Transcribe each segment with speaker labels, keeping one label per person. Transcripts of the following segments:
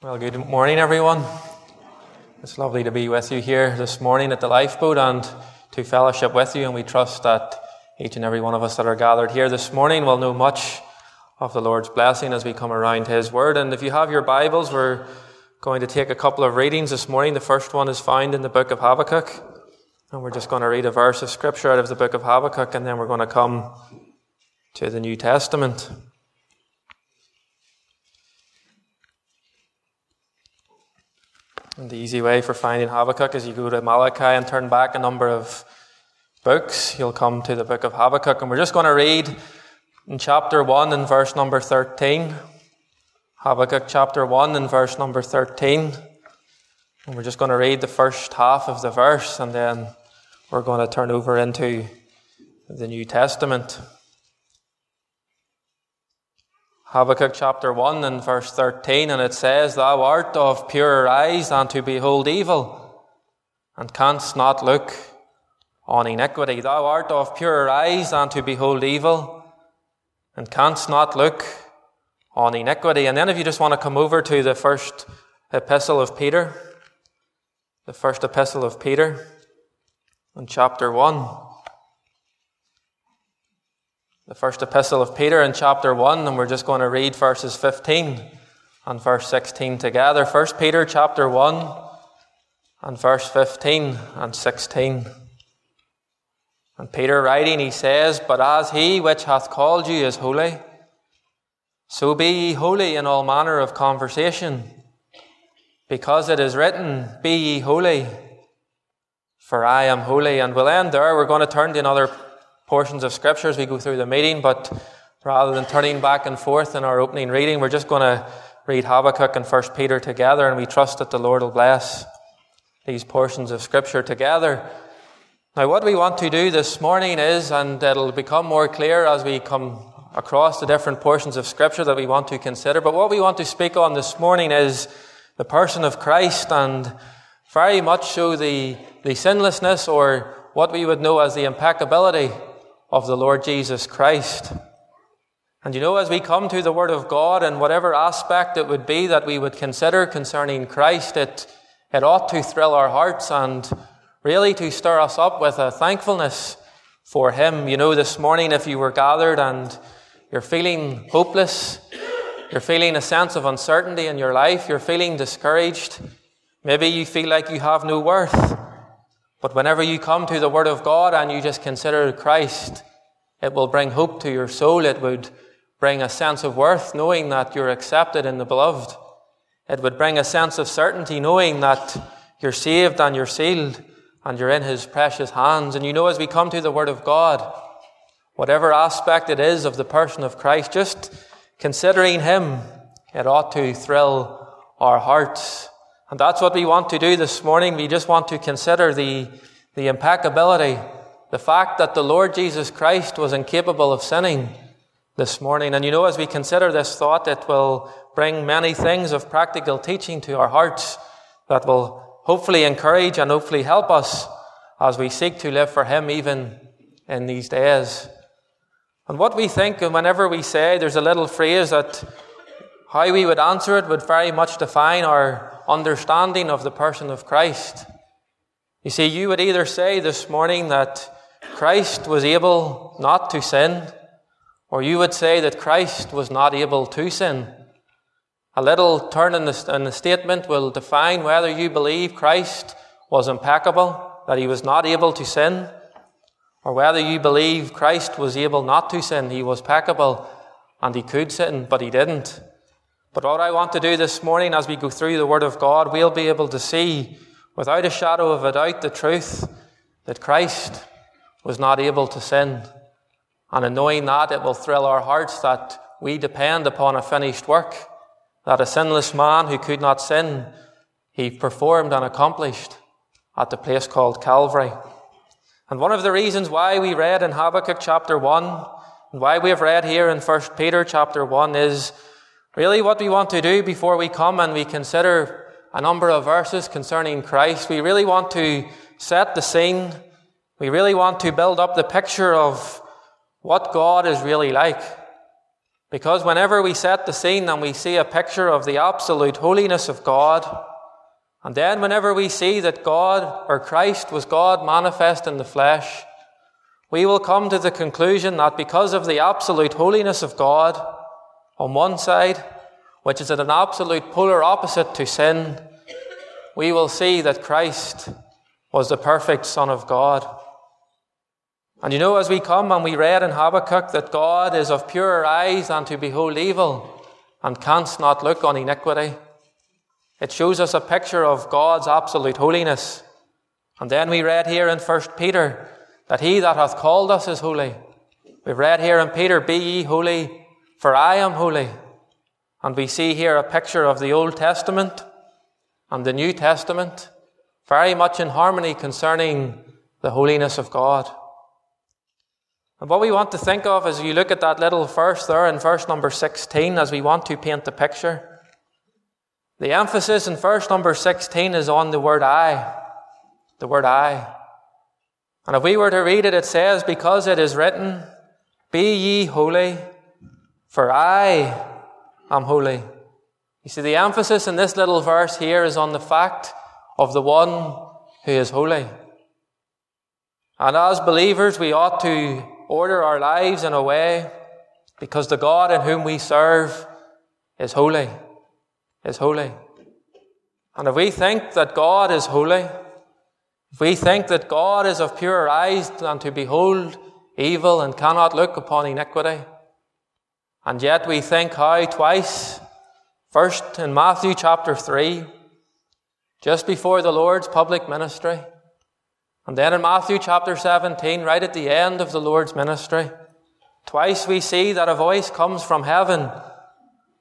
Speaker 1: Well, good morning, everyone. It's lovely to be with you here this morning at the lifeboat and to fellowship with you. And we trust that each and every one of us that are gathered here this morning will know much of the Lord's blessing as we come around His Word. And if you have your Bibles, we're going to take a couple of readings this morning. The first one is found in the book of Habakkuk. And we're just going to read a verse of Scripture out of the book of Habakkuk, and then we're going to come to the New Testament. And the easy way for finding Habakkuk is you go to Malachi and turn back a number of books. You'll come to the book of Habakkuk. And we're just going to read in chapter 1 and verse number 13. Habakkuk chapter 1 and verse number 13. And we're just going to read the first half of the verse and then we're going to turn over into the New Testament. Habakkuk chapter 1 and verse 13, and it says, Thou art of purer eyes than to behold evil, and canst not look on iniquity. Thou art of purer eyes than to behold evil, and canst not look on iniquity. And then if you just want to come over to the first epistle of Peter, the first epistle of Peter, in chapter 1 the first epistle of Peter in chapter 1, and we're just going to read verses 15 and verse 16 together. First Peter chapter 1 and verse 15 and 16. And Peter writing, he says, But as he which hath called you is holy, so be ye holy in all manner of conversation, because it is written, Be ye holy, for I am holy. And we'll end there. We're going to turn to another portions of Scripture as we go through the meeting, but rather than turning back and forth in our opening reading, we're just going to read Habakkuk and 1 Peter together, and we trust that the Lord will bless these portions of Scripture together. Now, what we want to do this morning is, and it'll become more clear as we come across the different portions of Scripture that we want to consider, but what we want to speak on this morning is the person of Christ and very much so the, the sinlessness or what we would know as the impeccability of the Lord Jesus Christ. And you know, as we come to the Word of God and whatever aspect it would be that we would consider concerning Christ, it, it ought to thrill our hearts and really to stir us up with a thankfulness for Him. You know, this morning, if you were gathered and you're feeling hopeless, you're feeling a sense of uncertainty in your life, you're feeling discouraged, maybe you feel like you have no worth. But whenever you come to the Word of God and you just consider Christ, it will bring hope to your soul. It would bring a sense of worth knowing that you're accepted in the beloved. It would bring a sense of certainty knowing that you're saved and you're sealed and you're in His precious hands. And you know, as we come to the Word of God, whatever aspect it is of the person of Christ, just considering Him, it ought to thrill our hearts. And that's what we want to do this morning. We just want to consider the, the impeccability, the fact that the Lord Jesus Christ was incapable of sinning this morning. And you know, as we consider this thought, it will bring many things of practical teaching to our hearts that will hopefully encourage and hopefully help us as we seek to live for Him even in these days. And what we think, and whenever we say, there's a little phrase that how we would answer it would very much define our understanding of the person of Christ. You see, you would either say this morning that Christ was able not to sin, or you would say that Christ was not able to sin. A little turn in the, in the statement will define whether you believe Christ was impeccable, that he was not able to sin, or whether you believe Christ was able not to sin. He was peccable and he could sin, but he didn't. But what I want to do this morning as we go through the Word of God, we'll be able to see without a shadow of a doubt the truth that Christ was not able to sin. And in knowing that, it will thrill our hearts that we depend upon a finished work, that a sinless man who could not sin, he performed and accomplished at the place called Calvary. And one of the reasons why we read in Habakkuk chapter 1 and why we have read here in 1 Peter chapter 1 is Really, what we want to do before we come and we consider a number of verses concerning Christ, we really want to set the scene. We really want to build up the picture of what God is really like. Because whenever we set the scene and we see a picture of the absolute holiness of God, and then whenever we see that God or Christ was God manifest in the flesh, we will come to the conclusion that because of the absolute holiness of God on one side, which is at an absolute polar opposite to sin, we will see that Christ was the perfect Son of God. And you know, as we come and we read in Habakkuk that God is of purer eyes than to behold evil and canst not look on iniquity, it shows us a picture of God's absolute holiness. And then we read here in 1 Peter that he that hath called us is holy. We've read here in Peter, Be ye holy, for I am holy. And we see here a picture of the Old Testament and the New Testament, very much in harmony concerning the holiness of God. And what we want to think of as you look at that little verse there in verse number 16, as we want to paint the picture, the emphasis in verse number 16 is on the word I. The word I. And if we were to read it, it says, Because it is written, Be ye holy, for I am holy. You see, the emphasis in this little verse here is on the fact of the one who is holy. And as believers, we ought to order our lives in a way because the God in whom we serve is holy, is holy. And if we think that God is holy, if we think that God is of purer eyes than to behold evil and cannot look upon iniquity, and yet we think how twice, first in Matthew chapter 3, just before the Lord's public ministry, and then in Matthew chapter 17, right at the end of the Lord's ministry, twice we see that a voice comes from heaven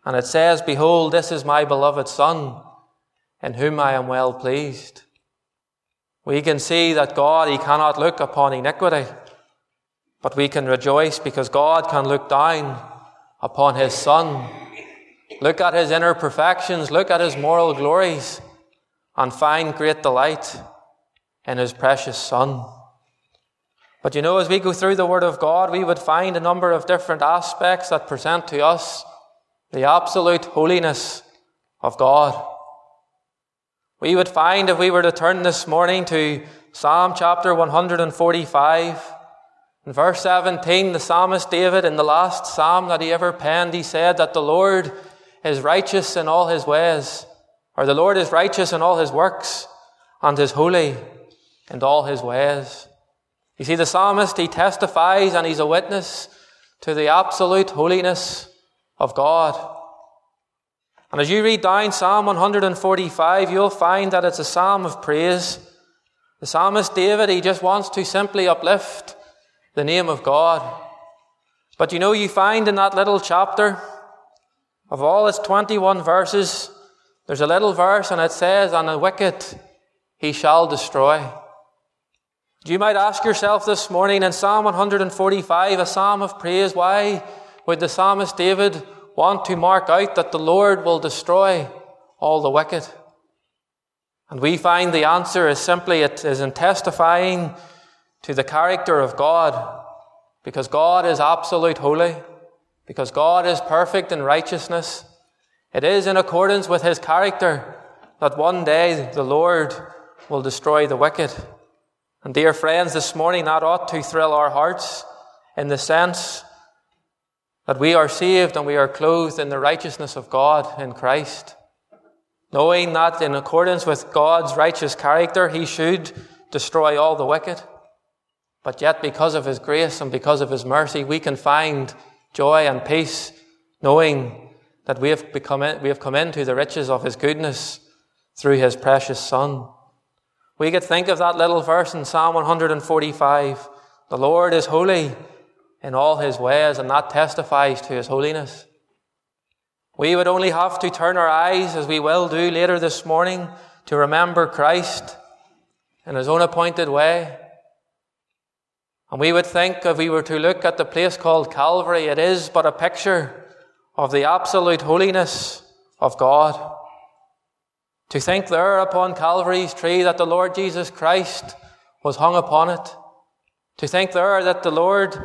Speaker 1: and it says, Behold, this is my beloved Son, in whom I am well pleased. We can see that God, He cannot look upon iniquity, but we can rejoice because God can look down upon His Son, look at His inner perfections, look at His moral glories, and find great delight in his precious Son. But you know, as we go through the Word of God, we would find a number of different aspects that present to us the absolute holiness of God. We would find if we were to turn this morning to Psalm chapter 145, in verse 17, the psalmist David, in the last psalm that he ever penned, he said that the Lord is righteous in all his ways, or the Lord is righteous in all his works, and is holy in all his ways. You see, the psalmist, he testifies and he's a witness to the absolute holiness of God. And as you read down Psalm 145, you'll find that it's a psalm of praise. The psalmist David, he just wants to simply uplift the name of God. But you know, you find in that little chapter, of all its 21 verses, there's a little verse and it says, And the wicked he shall destroy. You might ask yourself this morning in Psalm 145, a psalm of praise, why would the psalmist David want to mark out that the Lord will destroy all the wicked? And we find the answer is simply it is in testifying to the character of God, because God is absolute holy, because God is perfect in righteousness. It is in accordance with his character that one day the Lord will destroy the wicked. And dear friends, this morning that ought to thrill our hearts in the sense that we are saved and we are clothed in the righteousness of God in Christ. Knowing that in accordance with God's righteous character, He should destroy all the wicked. But yet, because of His grace and because of His mercy, we can find joy and peace knowing that we have, become we have come into the riches of His goodness through His precious Son. We could think of that little verse in Psalm 145. The Lord is holy in all his ways, and that testifies to his holiness. We would only have to turn our eyes, as we will do later this morning, to remember Christ in his own appointed way. And we would think, if we were to look at the place called Calvary, it is but a picture of the absolute holiness of God. To think there upon Calvary's tree that the Lord Jesus Christ was hung upon it. To think there that the Lord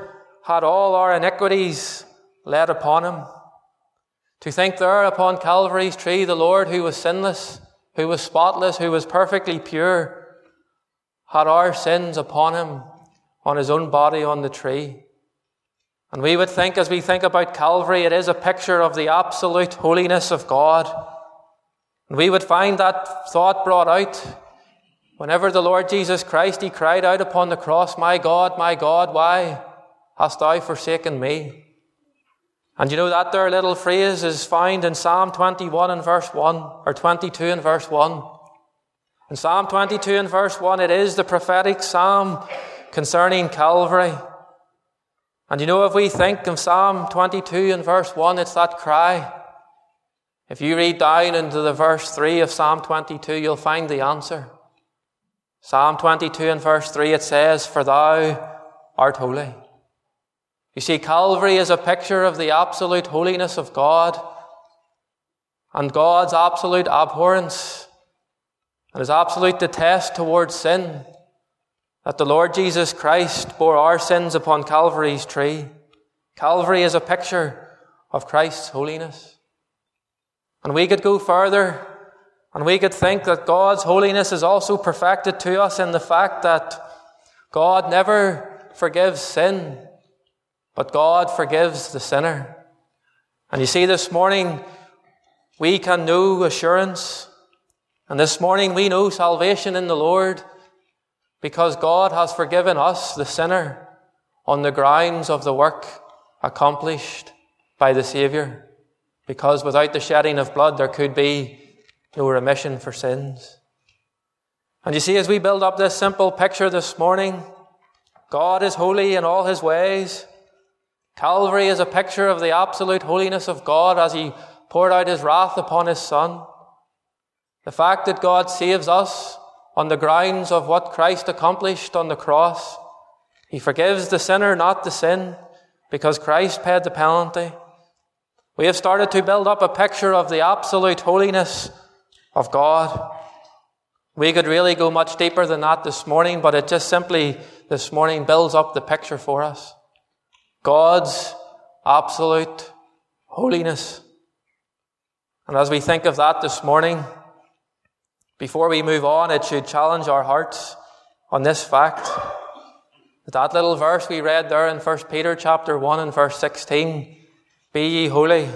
Speaker 1: had all our iniquities laid upon him. To think there upon Calvary's tree, the Lord who was sinless, who was spotless, who was perfectly pure, had our sins upon him on his own body on the tree. And we would think, as we think about Calvary, it is a picture of the absolute holiness of God. And we would find that thought brought out whenever the Lord Jesus Christ, he cried out upon the cross, My God, my God, why hast thou forsaken me? And you know that there little phrase is found in Psalm 21 and verse 1, or 22 and verse 1. In Psalm 22 and verse 1, it is the prophetic psalm concerning Calvary. And you know, if we think of Psalm 22 and verse 1, it's that cry. If you read down into the verse 3 of Psalm 22, you'll find the answer. Psalm 22 and verse 3, it says, For thou art holy. You see, Calvary is a picture of the absolute holiness of God and God's absolute abhorrence and his absolute detest towards sin. That the Lord Jesus Christ bore our sins upon Calvary's tree. Calvary is a picture of Christ's holiness. And we could go further and we could think that God's holiness is also perfected to us in the fact that God never forgives sin. But God forgives the sinner. And you see, this morning we can know assurance. And this morning we know salvation in the Lord because God has forgiven us, the sinner, on the grounds of the work accomplished by the Saviour. Because without the shedding of blood, there could be no remission for sins. And you see, as we build up this simple picture this morning, God is holy in all his ways. Calvary is a picture of the absolute holiness of God as He poured out His wrath upon His Son. The fact that God saves us on the grounds of what Christ accomplished on the cross. He forgives the sinner, not the sin, because Christ paid the penalty. We have started to build up a picture of the absolute holiness of God. We could really go much deeper than that this morning, but it just simply this morning builds up the picture for us. God's absolute holiness. And as we think of that this morning, before we move on, it should challenge our hearts on this fact. That, little verse we read there in 1 Peter chapter 1 and verse 16, Be ye holy,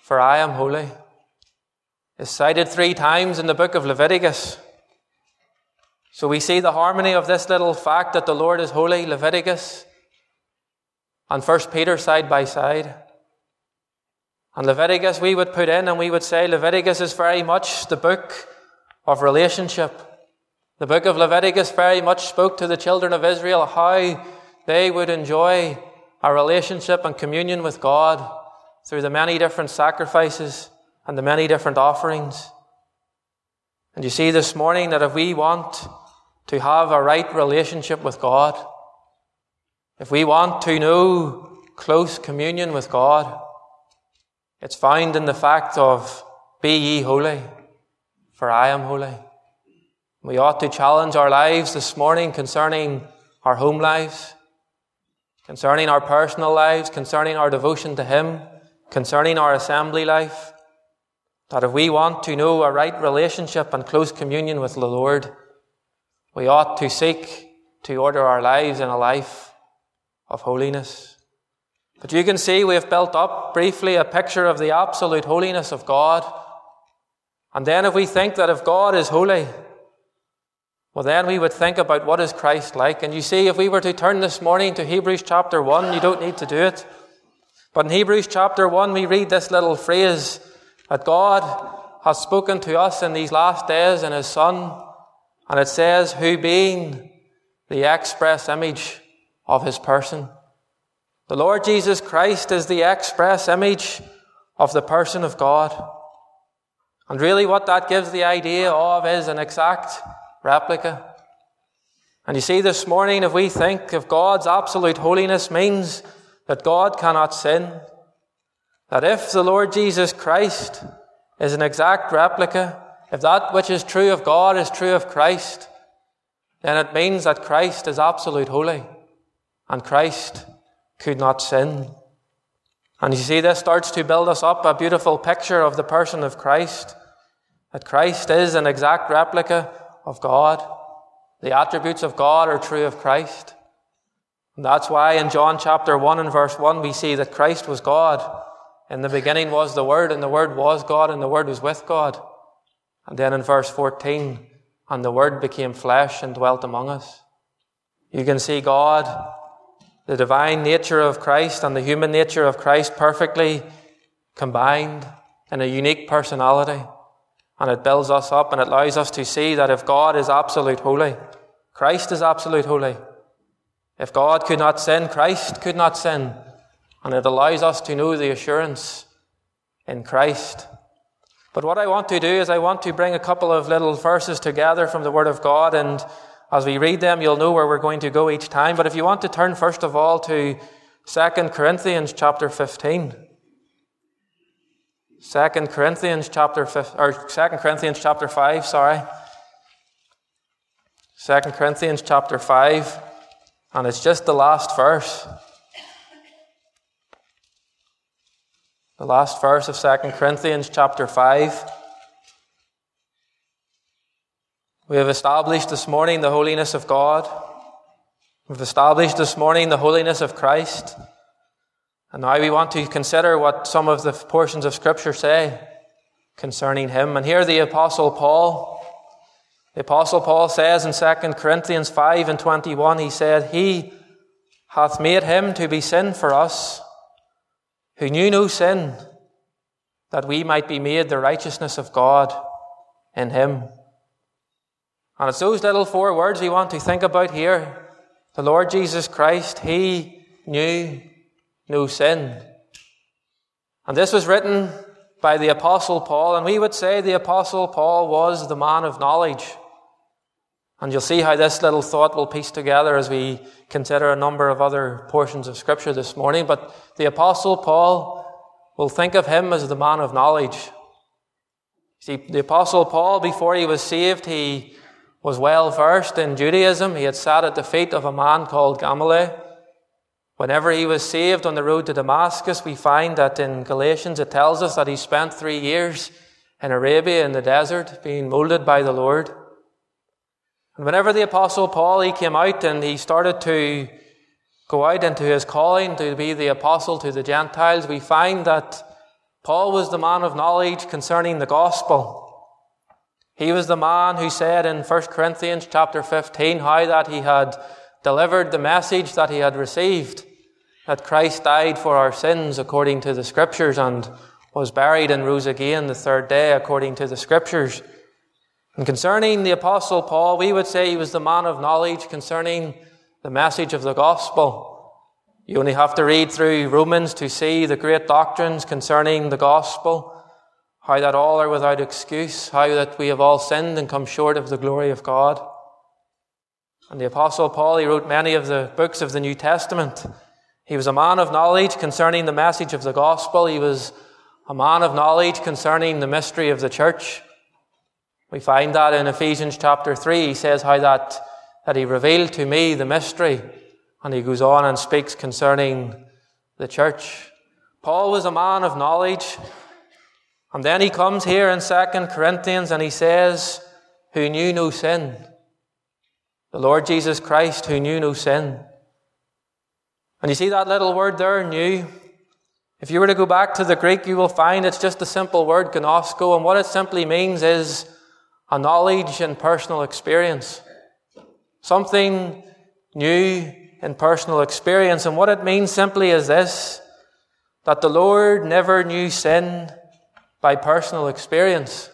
Speaker 1: for I am holy, is cited three times in the book of Leviticus. So we see the harmony of this little fact that the Lord is holy, Leviticus, and First Peter side by side. And Leviticus we would put in and we would say Leviticus is very much the book of relationship. The book of Leviticus very much spoke to the children of Israel how they would enjoy a relationship and communion with God through the many different sacrifices and the many different offerings. And you see this morning that if we want to have a right relationship with God, if we want to know close communion with God, it's found in the fact of, Be ye holy, for I am holy. We ought to challenge our lives this morning concerning our home lives, concerning our personal lives, concerning our devotion to Him, concerning our assembly life. That if we want to know a right relationship and close communion with the Lord, we ought to seek to order our lives in a life of holiness. But you can see we have built up briefly a picture of the absolute holiness of God. And then if we think that if God is holy, well then we would think about what is Christ like. And you see, if we were to turn this morning to Hebrews chapter 1, you don't need to do it. But in Hebrews chapter 1, we read this little phrase that God has spoken to us in these last days in His Son. And it says, who being the express image of his person. The Lord Jesus Christ is the express image of the person of God. And really, what that gives the idea of is an exact replica. And you see, this morning, if we think of God's absolute holiness means that God cannot sin, that if the Lord Jesus Christ is an exact replica, if that which is true of God is true of Christ, then it means that Christ is absolute holy and Christ could not sin. And you see, this starts to build us up a beautiful picture of the person of Christ. That Christ is an exact replica of God. The attributes of God are true of Christ. And that's why in John chapter 1 and verse 1 we see that Christ was God. In the beginning was the Word, and the Word was God, and the Word was with God. And then in verse 14, and the Word became flesh and dwelt among us. You can see God, the divine nature of Christ and the human nature of Christ perfectly combined in a unique personality. And it builds us up and it allows us to see that if God is absolute holy, Christ is absolute holy. If God could not sin, Christ could not sin. And it allows us to know the assurance in Christ. But what I want to do is I want to bring a couple of little verses together from the Word of God, and as we read them, you'll know where we're going to go each time. But if you want to turn first of all to 2 Corinthians chapter 15. 2 Corinthians chapter 5, or 2 Corinthians chapter 5, sorry. 2 Corinthians chapter 5, and it's just the last verse. the last verse of 2 Corinthians chapter 5. We have established this morning the holiness of God. We've established this morning the holiness of Christ. And now we want to consider what some of the portions of Scripture say concerning him. And here the Apostle Paul, the Apostle Paul says in 2 Corinthians 5 and 21, he said, He hath made him to be sin for us who knew no sin, that we might be made the righteousness of God in him. And it's those little four words we want to think about here. The Lord Jesus Christ, He knew no sin. And this was written by the Apostle Paul, and we would say the Apostle Paul was the man of knowledge. And you'll see how this little thought will piece together as we consider a number of other portions of Scripture this morning. But the Apostle Paul will think of him as the man of knowledge. See, the Apostle Paul, before he was saved, he was well versed in Judaism. He had sat at the feet of a man called Gamaliel. Whenever he was saved on the road to Damascus, we find that in Galatians it tells us that he spent three years in Arabia in the desert being molded by the Lord. And whenever the Apostle Paul, he came out and he started to go out into his calling to be the apostle to the Gentiles, we find that Paul was the man of knowledge concerning the gospel. He was the man who said in 1 Corinthians chapter 15 how that he had delivered the message that he had received, that Christ died for our sins according to the scriptures and was buried and rose again the third day according to the scriptures. And concerning the Apostle Paul, we would say he was the man of knowledge concerning the message of the gospel. You only have to read through Romans to see the great doctrines concerning the gospel, how that all are without excuse, how that we have all sinned and come short of the glory of God. And the Apostle Paul, he wrote many of the books of the New Testament. He was a man of knowledge concerning the message of the gospel. He was a man of knowledge concerning the mystery of the church. We find that in Ephesians chapter 3. He says how that, that he revealed to me the mystery. And he goes on and speaks concerning the church. Paul was a man of knowledge. And then he comes here in 2 Corinthians and he says, who knew no sin. The Lord Jesus Christ who knew no sin. And you see that little word there, knew? If you were to go back to the Greek, you will find it's just a simple word, gnosko, and what it simply means is a knowledge and personal experience. Something new in personal experience. And what it means simply is this that the Lord never knew sin by personal experience.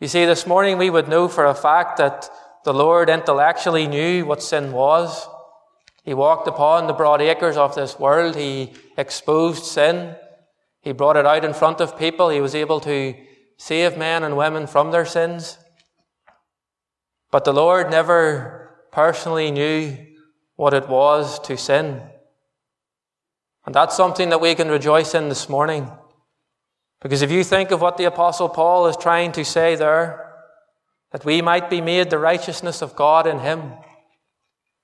Speaker 1: You see, this morning we would know for a fact that the Lord intellectually knew what sin was. He walked upon the broad acres of this world. He exposed sin. He brought it out in front of people. He was able to save men and women from their sins. But the Lord never personally knew what it was to sin. And that's something that we can rejoice in this morning. Because if you think of what the Apostle Paul is trying to say there, that we might be made the righteousness of God in Him.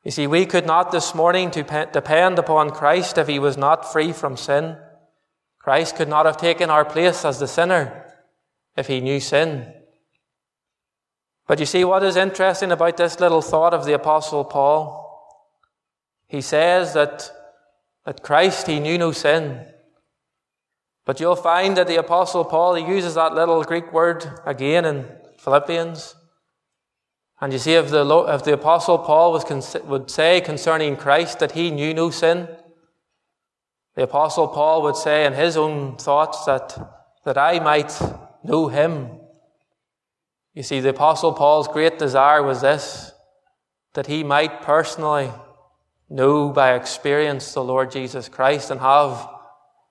Speaker 1: You see, we could not this morning depend upon Christ if He was not free from sin. Christ could not have taken our place as the sinner if he knew sin. But you see what is interesting about this little thought of the apostle Paul? He says that, that Christ, he knew no sin. But you'll find that the apostle Paul, he uses that little Greek word again in Philippians. And you see, if the, if the apostle Paul was, would say concerning Christ that he knew no sin, the apostle Paul would say in his own thoughts that, that I might know him. You see, the apostle Paul's great desire was this, that he might personally know by experience the Lord Jesus Christ and have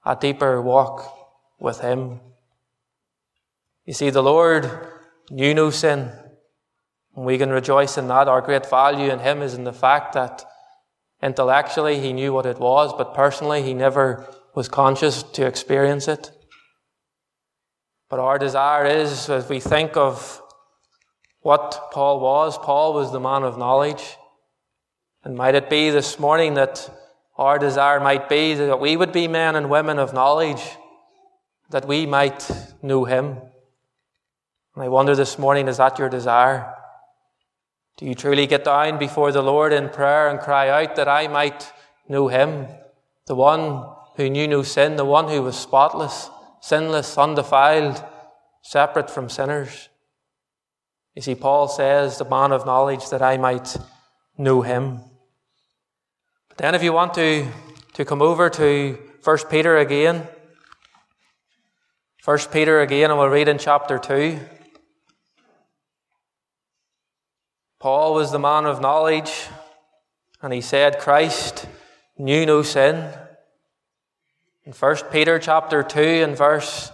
Speaker 1: a deeper walk with him. You see, the Lord knew no sin. And we can rejoice in that. Our great value in him is in the fact that intellectually he knew what it was, but personally he never was conscious to experience it. But our desire is, as we think of what Paul was, Paul was the man of knowledge. And might it be this morning that our desire might be that we would be men and women of knowledge, that we might know him. And I wonder this morning, is that your desire? Do you truly get down before the Lord in prayer and cry out that I might know him, the one who knew no sin, the one who was spotless, sinless, undefiled, separate from sinners? You see, Paul says, the man of knowledge, that I might know him. But then if you want to, to come over to 1 Peter again, 1 Peter again, and we'll read in chapter 2. Paul was the man of knowledge, and he said Christ knew no sin. In 1 Peter chapter 2 and verse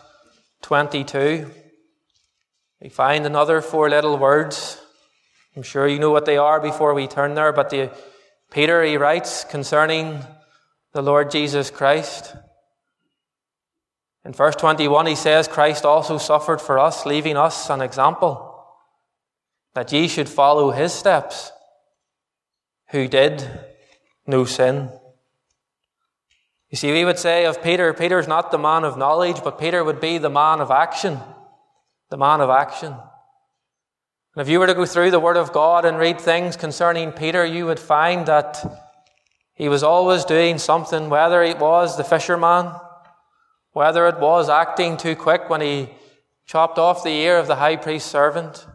Speaker 1: 22, we find another four little words. I'm sure you know what they are before we turn there, but the Peter, he writes concerning the Lord Jesus Christ. In verse 21, he says, Christ also suffered for us, leaving us an example, that ye should follow his steps, who did no sin. You see, we would say of Peter, Peter's not the man of knowledge, but Peter would be the man of action. The man of action. And if you were to go through the Word of God and read things concerning Peter, you would find that he was always doing something, whether it was the fisherman, whether it was acting too quick when he chopped off the ear of the high priest's servant,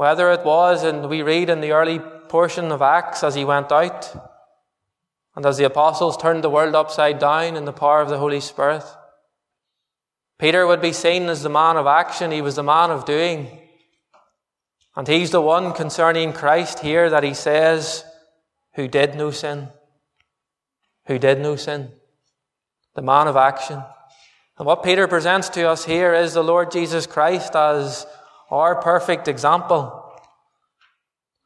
Speaker 1: whether it was, and we read in the early portion of Acts as he went out, and as the apostles turned the world upside down in the power of the Holy Spirit. Peter would be seen as the man of action, he was the man of doing. And he's the one concerning Christ here that he says, who did no sin. Who did no sin. The man of action. And what Peter presents to us here is the Lord Jesus Christ as our perfect example.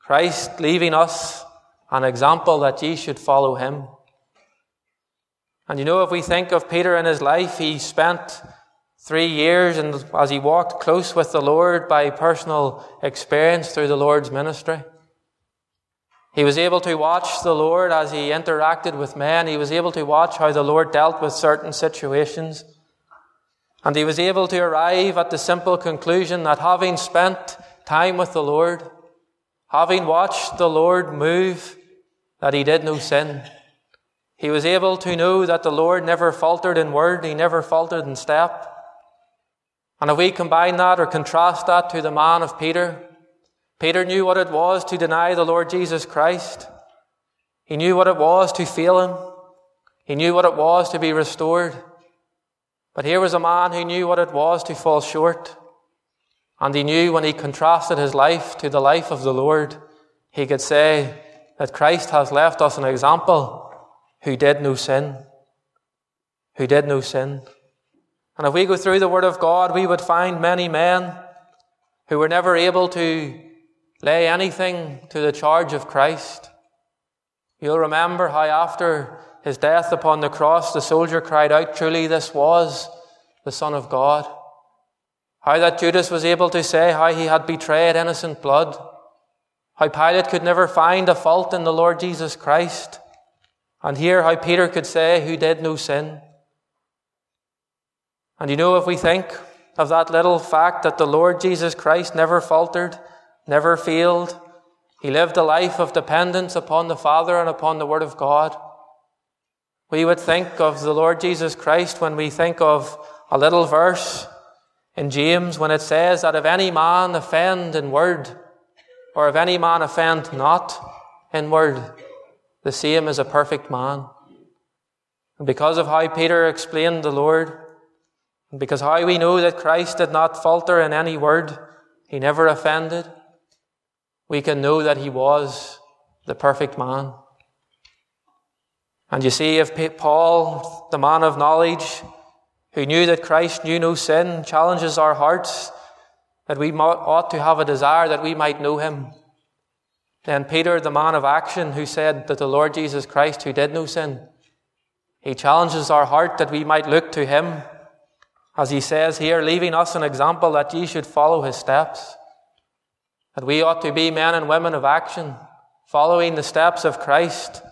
Speaker 1: Christ leaving us an example that ye should follow him. And you know, if we think of Peter in his life, he spent Three years, and as he walked close with the Lord by personal experience through the Lord's ministry, he was able to watch the Lord as he interacted with men. He was able to watch how the Lord dealt with certain situations. And he was able to arrive at the simple conclusion that having spent time with the Lord, having watched the Lord move, that he did no sin. He was able to know that the Lord never faltered in word, he never faltered in step. And if we combine that or contrast that to the man of Peter, Peter knew what it was to deny the Lord Jesus Christ. He knew what it was to fail him. He knew what it was to be restored. But here was a man who knew what it was to fall short. And he knew when he contrasted his life to the life of the Lord, he could say that Christ has left us an example who did no sin. Who did no sin. And if we go through the Word of God, we would find many men who were never able to lay anything to the charge of Christ. You'll remember how after his death upon the cross, the soldier cried out, Truly, this was the Son of God. How that Judas was able to say how he had betrayed innocent blood. How Pilate could never find a fault in the Lord Jesus Christ. And here how Peter could say, Who did no sin. And you know, if we think of that little fact that the Lord Jesus Christ never faltered, never failed, he lived a life of dependence upon the Father and upon the Word of God. We would think of the Lord Jesus Christ when we think of a little verse in James when it says that if any man offend in word, or if any man offend not in word, the same is a perfect man. And because of how Peter explained the Lord, and because how we know that Christ did not falter in any word, he never offended, we can know that he was the perfect man. And you see, if Paul, the man of knowledge, who knew that Christ knew no sin, challenges our hearts that we ought to have a desire that we might know him, then Peter, the man of action, who said that the Lord Jesus Christ, who did no sin, he challenges our heart that we might look to him as he says here, leaving us an example that ye should follow his steps. That we ought to be men and women of action, following the steps of Christ,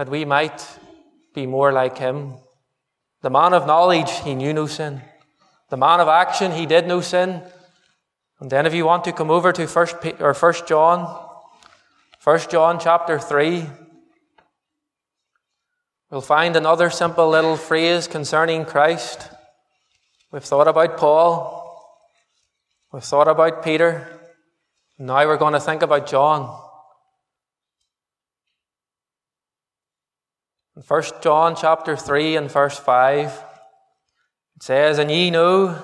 Speaker 1: that we might be more like him. The man of knowledge, he knew no sin. The man of action, he did no sin. And then if you want to come over to first or first John, first John chapter three, we'll find another simple little phrase concerning Christ. We've thought about Paul. We've thought about Peter. Now we're going to think about John. In 1 John chapter 3 and verse 5, it says, And ye know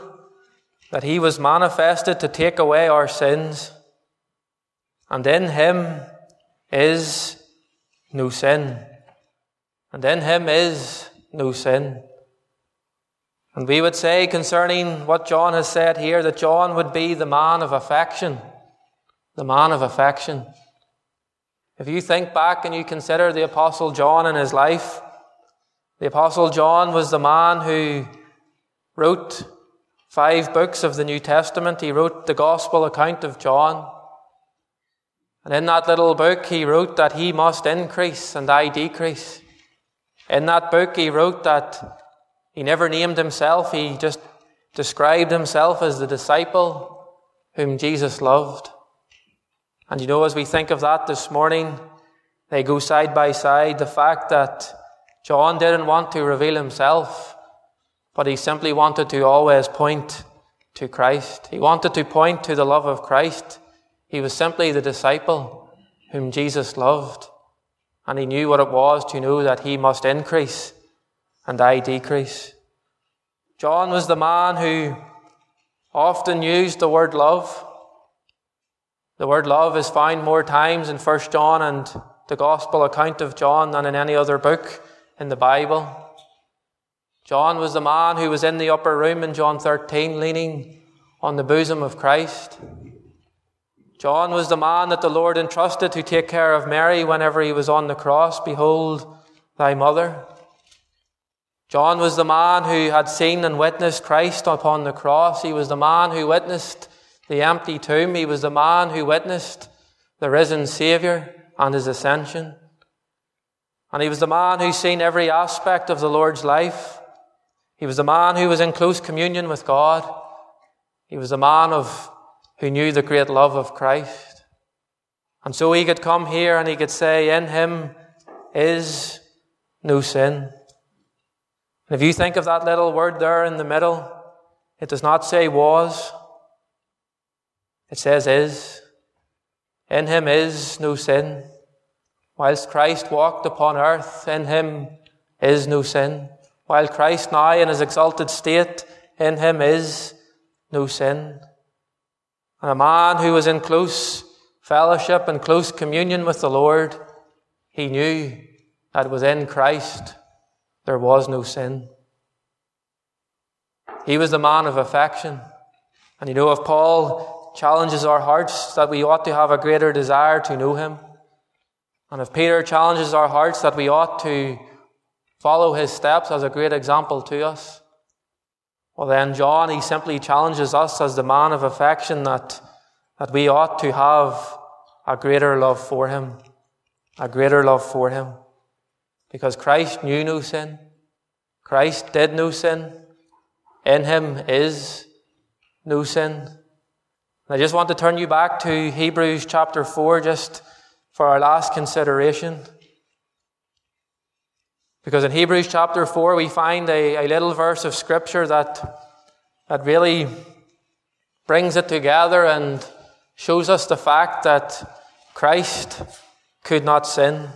Speaker 1: that he was manifested to take away our sins, and in him is no sin. And in him is no sin. And we would say concerning what John has said here that John would be the man of affection. The man of affection. If you think back and you consider the Apostle John and his life, the Apostle John was the man who wrote five books of the New Testament. He wrote the Gospel account of John. And in that little book, he wrote that he must increase and I decrease. In that book, he wrote that he never named himself, he just described himself as the disciple whom Jesus loved. And you know, as we think of that this morning, they go side by side. The fact that John didn't want to reveal himself, but he simply wanted to always point to Christ. He wanted to point to the love of Christ. He was simply the disciple whom Jesus loved. And he knew what it was to know that he must increase and I decrease. John was the man who often used the word love. The word love is found more times in 1 John and the Gospel account of John than in any other book in the Bible. John was the man who was in the upper room in John 13 leaning on the bosom of Christ. John was the man that the Lord entrusted to take care of Mary whenever he was on the cross. Behold, thy mother. John was the man who had seen and witnessed Christ upon the cross. He was the man who witnessed the empty tomb. He was the man who witnessed the risen Saviour and his ascension. And he was the man who seen every aspect of the Lord's life. He was the man who was in close communion with God. He was the man of, who knew the great love of Christ. And so he could come here and he could say, in him is no sin. And if you think of that little word there in the middle, it does not say was, it says is. In him is no sin. Whilst Christ walked upon earth, in him is no sin. While Christ now in his exalted state, in him is no sin. And a man who was in close fellowship and close communion with the Lord, he knew that within Christ there was no sin. He was the man of affection. And you know, if Paul challenges our hearts that we ought to have a greater desire to know him, and if Peter challenges our hearts that we ought to follow his steps as a great example to us, well then John, he simply challenges us as the man of affection that, that we ought to have a greater love for him. A greater love for him. Because Christ knew no sin. Christ did no sin. in him is no sin. I just want to turn you back to Hebrews chapter 4 just for our last consideration. Because in Hebrews chapter 4, we find a, a little verse of scripture that, that really brings it together and shows us the fact that Christ could not sin.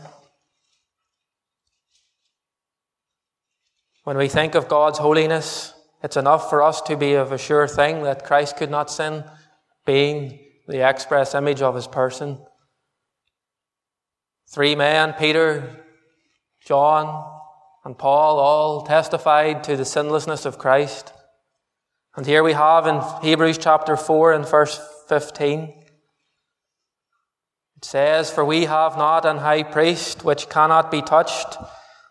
Speaker 1: When we think of God's holiness, it's enough for us to be of a sure thing that Christ could not sin, being the express image of his person. Three men, Peter, John, and Paul, all testified to the sinlessness of Christ. And here we have in Hebrews chapter 4 and verse 15. It says, For we have not an high priest which cannot be touched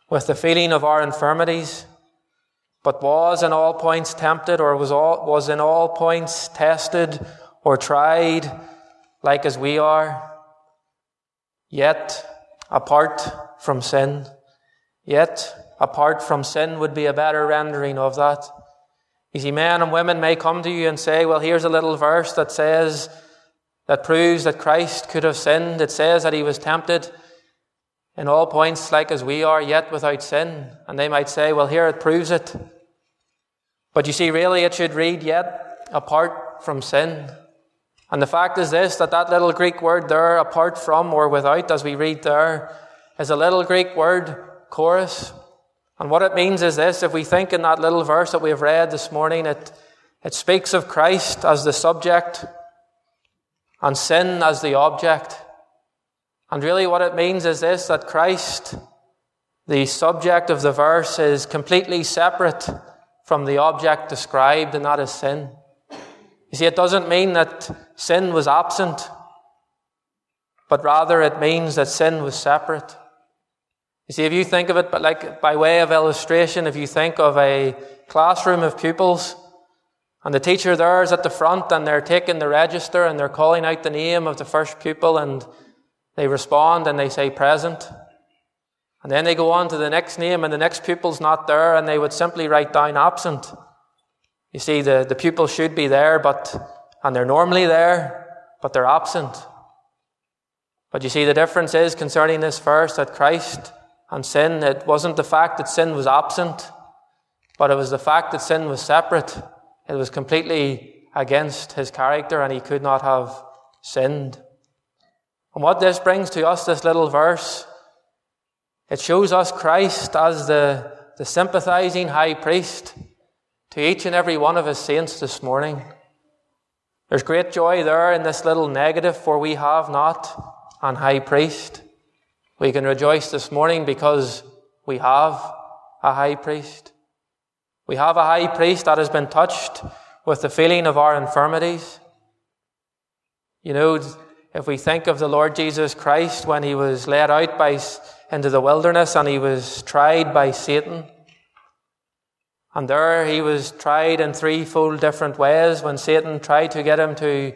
Speaker 1: with the feeling of our infirmities, but was in all points tempted, or was, all, was in all points tested or tried, like as we are, yet apart from sin. Yet apart from sin would be a better rendering of that. You see, men and women may come to you and say, well, here's a little verse that says, that proves that Christ could have sinned. It says that he was tempted in all points like as we are, yet without sin. And they might say, well, here it proves it. But you see, really it should read, yet apart from sin. And the fact is this, that that little Greek word there, apart from or without, as we read there, is a little Greek word, choris. And what it means is this, if we think in that little verse that we have read this morning, it, it speaks of Christ as the subject and sin as the object. And really what it means is this, that Christ, the subject of the verse, is completely separate from the object described, and that is sin. You see, it doesn't mean that sin was absent, but rather it means that sin was separate. You see, if you think of it but like by way of illustration, if you think of a classroom of pupils, and the teacher there is at the front and they're taking the register and they're calling out the name of the first pupil and they respond and they say present. And then they go on to the next name and the next pupil's not there and they would simply write down absent. You see, the, the pupil should be there, but, and they're normally there, but they're absent. But you see, the difference is concerning this verse that Christ and sin, it wasn't the fact that sin was absent, but it was the fact that sin was separate. It was completely against his character and he could not have sinned. And what this brings to us, this little verse, it shows us Christ as the, the sympathizing high priest to each and every one of his saints this morning. There's great joy there in this little negative, for we have not an high priest. We can rejoice this morning because we have a high priest. We have a high priest that has been touched with the feeling of our infirmities. You know, if we think of the Lord Jesus Christ when he was led out by, into the wilderness and he was tried by Satan, and there he was tried in threefold different ways when Satan tried to get him to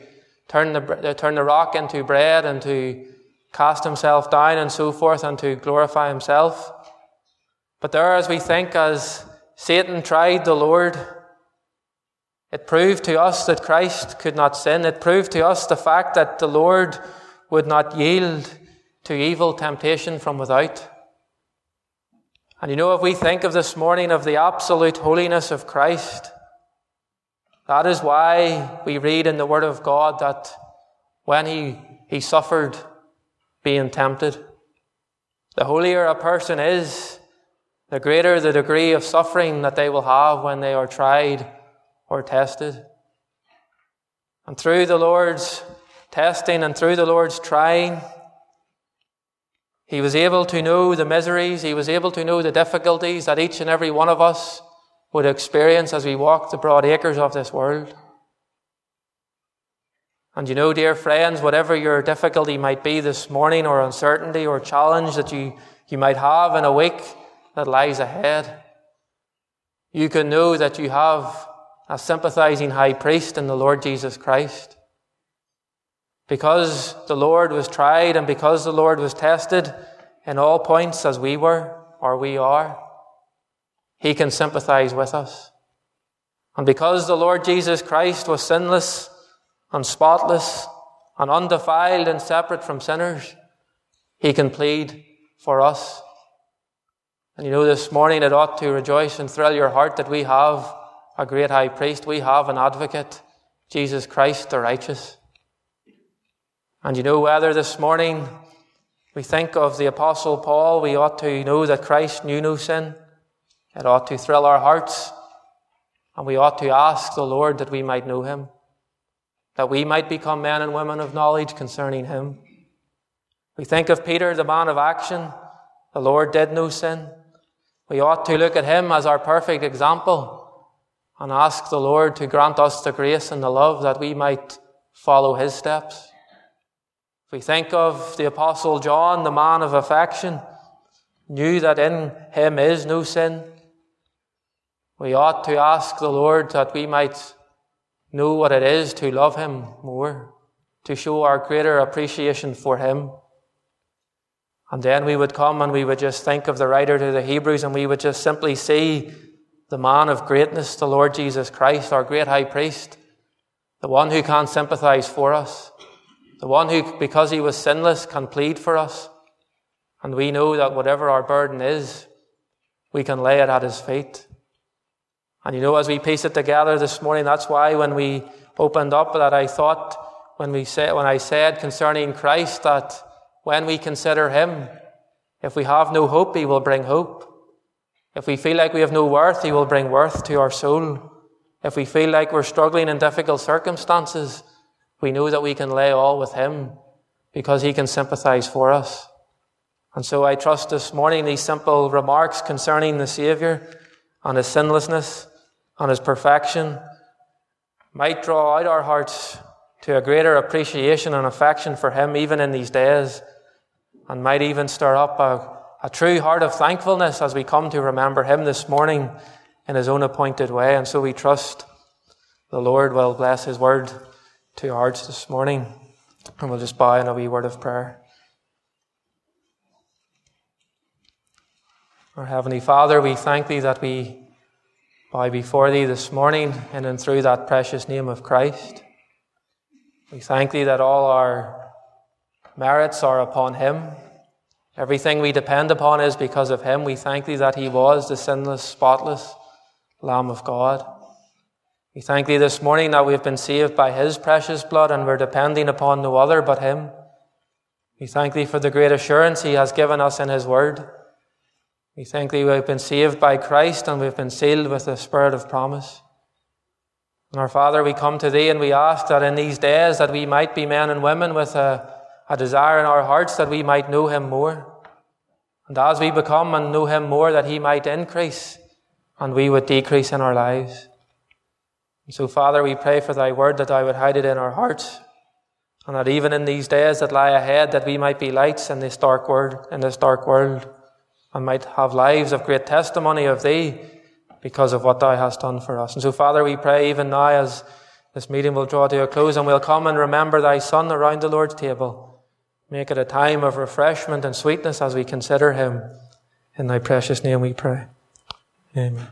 Speaker 1: turn the, uh, turn the rock into bread and to cast himself down and so forth and to glorify himself. But there, as we think, as Satan tried the Lord. It proved to us that Christ could not sin. It proved to us the fact that the Lord would not yield to evil temptation from without. And you know, if we think of this morning of the absolute holiness of Christ, that is why we read in the Word of God that when he, he suffered being tempted, the holier a person is, the greater the degree of suffering that they will have when they are tried or tested. And through the Lord's testing and through the Lord's trying, he was able to know the miseries, he was able to know the difficulties that each and every one of us would experience as we walk the broad acres of this world. And you know, dear friends, whatever your difficulty might be this morning, or uncertainty or challenge that you, you might have in a week, that lies ahead. You can know that you have a sympathizing high priest in the Lord Jesus Christ. Because the Lord was tried and because the Lord was tested in all points as we were or we are, He can sympathize with us. And because the Lord Jesus Christ was sinless and spotless and undefiled and separate from sinners, he can plead for us. And you know, this morning it ought to rejoice and thrill your heart that we have a great high priest. We have an advocate, Jesus Christ the righteous. And you know, whether this morning we think of the apostle Paul, we ought to know that Christ knew no sin. It ought to thrill our hearts. And we ought to ask the Lord that we might know him. That we might become men and women of knowledge concerning him. We think of Peter, the man of action. The Lord did no sin. We ought to look at him as our perfect example and ask the Lord to grant us the grace and the love that we might follow his steps. We think of the apostle John, the man of affection, knew that in him is no sin, we ought to ask the Lord that we might know what it is to love him more, to show our greater appreciation for him. And then we would come and we would just think of the writer to the Hebrews and we would just simply see the man of greatness, the Lord Jesus Christ, our great high priest, the one who can sympathize for us, the one who, because he was sinless, can plead for us. And we know that whatever our burden is, we can lay it at his feet. And you know, as we piece it together this morning, that's why when we opened up that I thought when we said, when I said concerning Christ that when we consider Him. If we have no hope, He will bring hope. If we feel like we have no worth, He will bring worth to our soul. If we feel like we're struggling in difficult circumstances, we know that we can lay all with Him because He can sympathize for us. And so I trust this morning these simple remarks concerning the Saviour and His sinlessness and His perfection might draw out our hearts to a greater appreciation and affection for Him even in these days and might even stir up a, a true heart of thankfulness as we come to remember Him this morning in His own appointed way. And so we trust the Lord will bless His word to our hearts this morning. And we'll just bow in a wee word of prayer. Our Heavenly Father, we thank Thee that we bow before Thee this morning and in through that precious name of Christ. We thank Thee that all our merits are upon Him. Everything we depend upon is because of Him. We thank Thee that He was the sinless, spotless Lamb of God. We thank Thee this morning that we have been saved by His precious blood and we're depending upon no other but Him. We thank Thee for the great assurance He has given us in His Word. We thank Thee we have been saved by Christ and we've been sealed with the Spirit of promise. And our Father, we come to Thee and we ask that in these days that we might be men and women with a a desire in our hearts that we might know Him more. And as we become and know Him more, that He might increase and we would decrease in our lives. And so, Father, we pray for Thy word that I would hide it in our hearts. And that even in these days that lie ahead, that we might be lights in this dark world, in this dark world, and might have lives of great testimony of Thee because of what Thou hast done for us. And so, Father, we pray even now as this meeting will draw to a close and we'll come and remember Thy Son around the Lord's table. Make it a time of refreshment and sweetness as we consider him. In thy precious name we pray. Amen.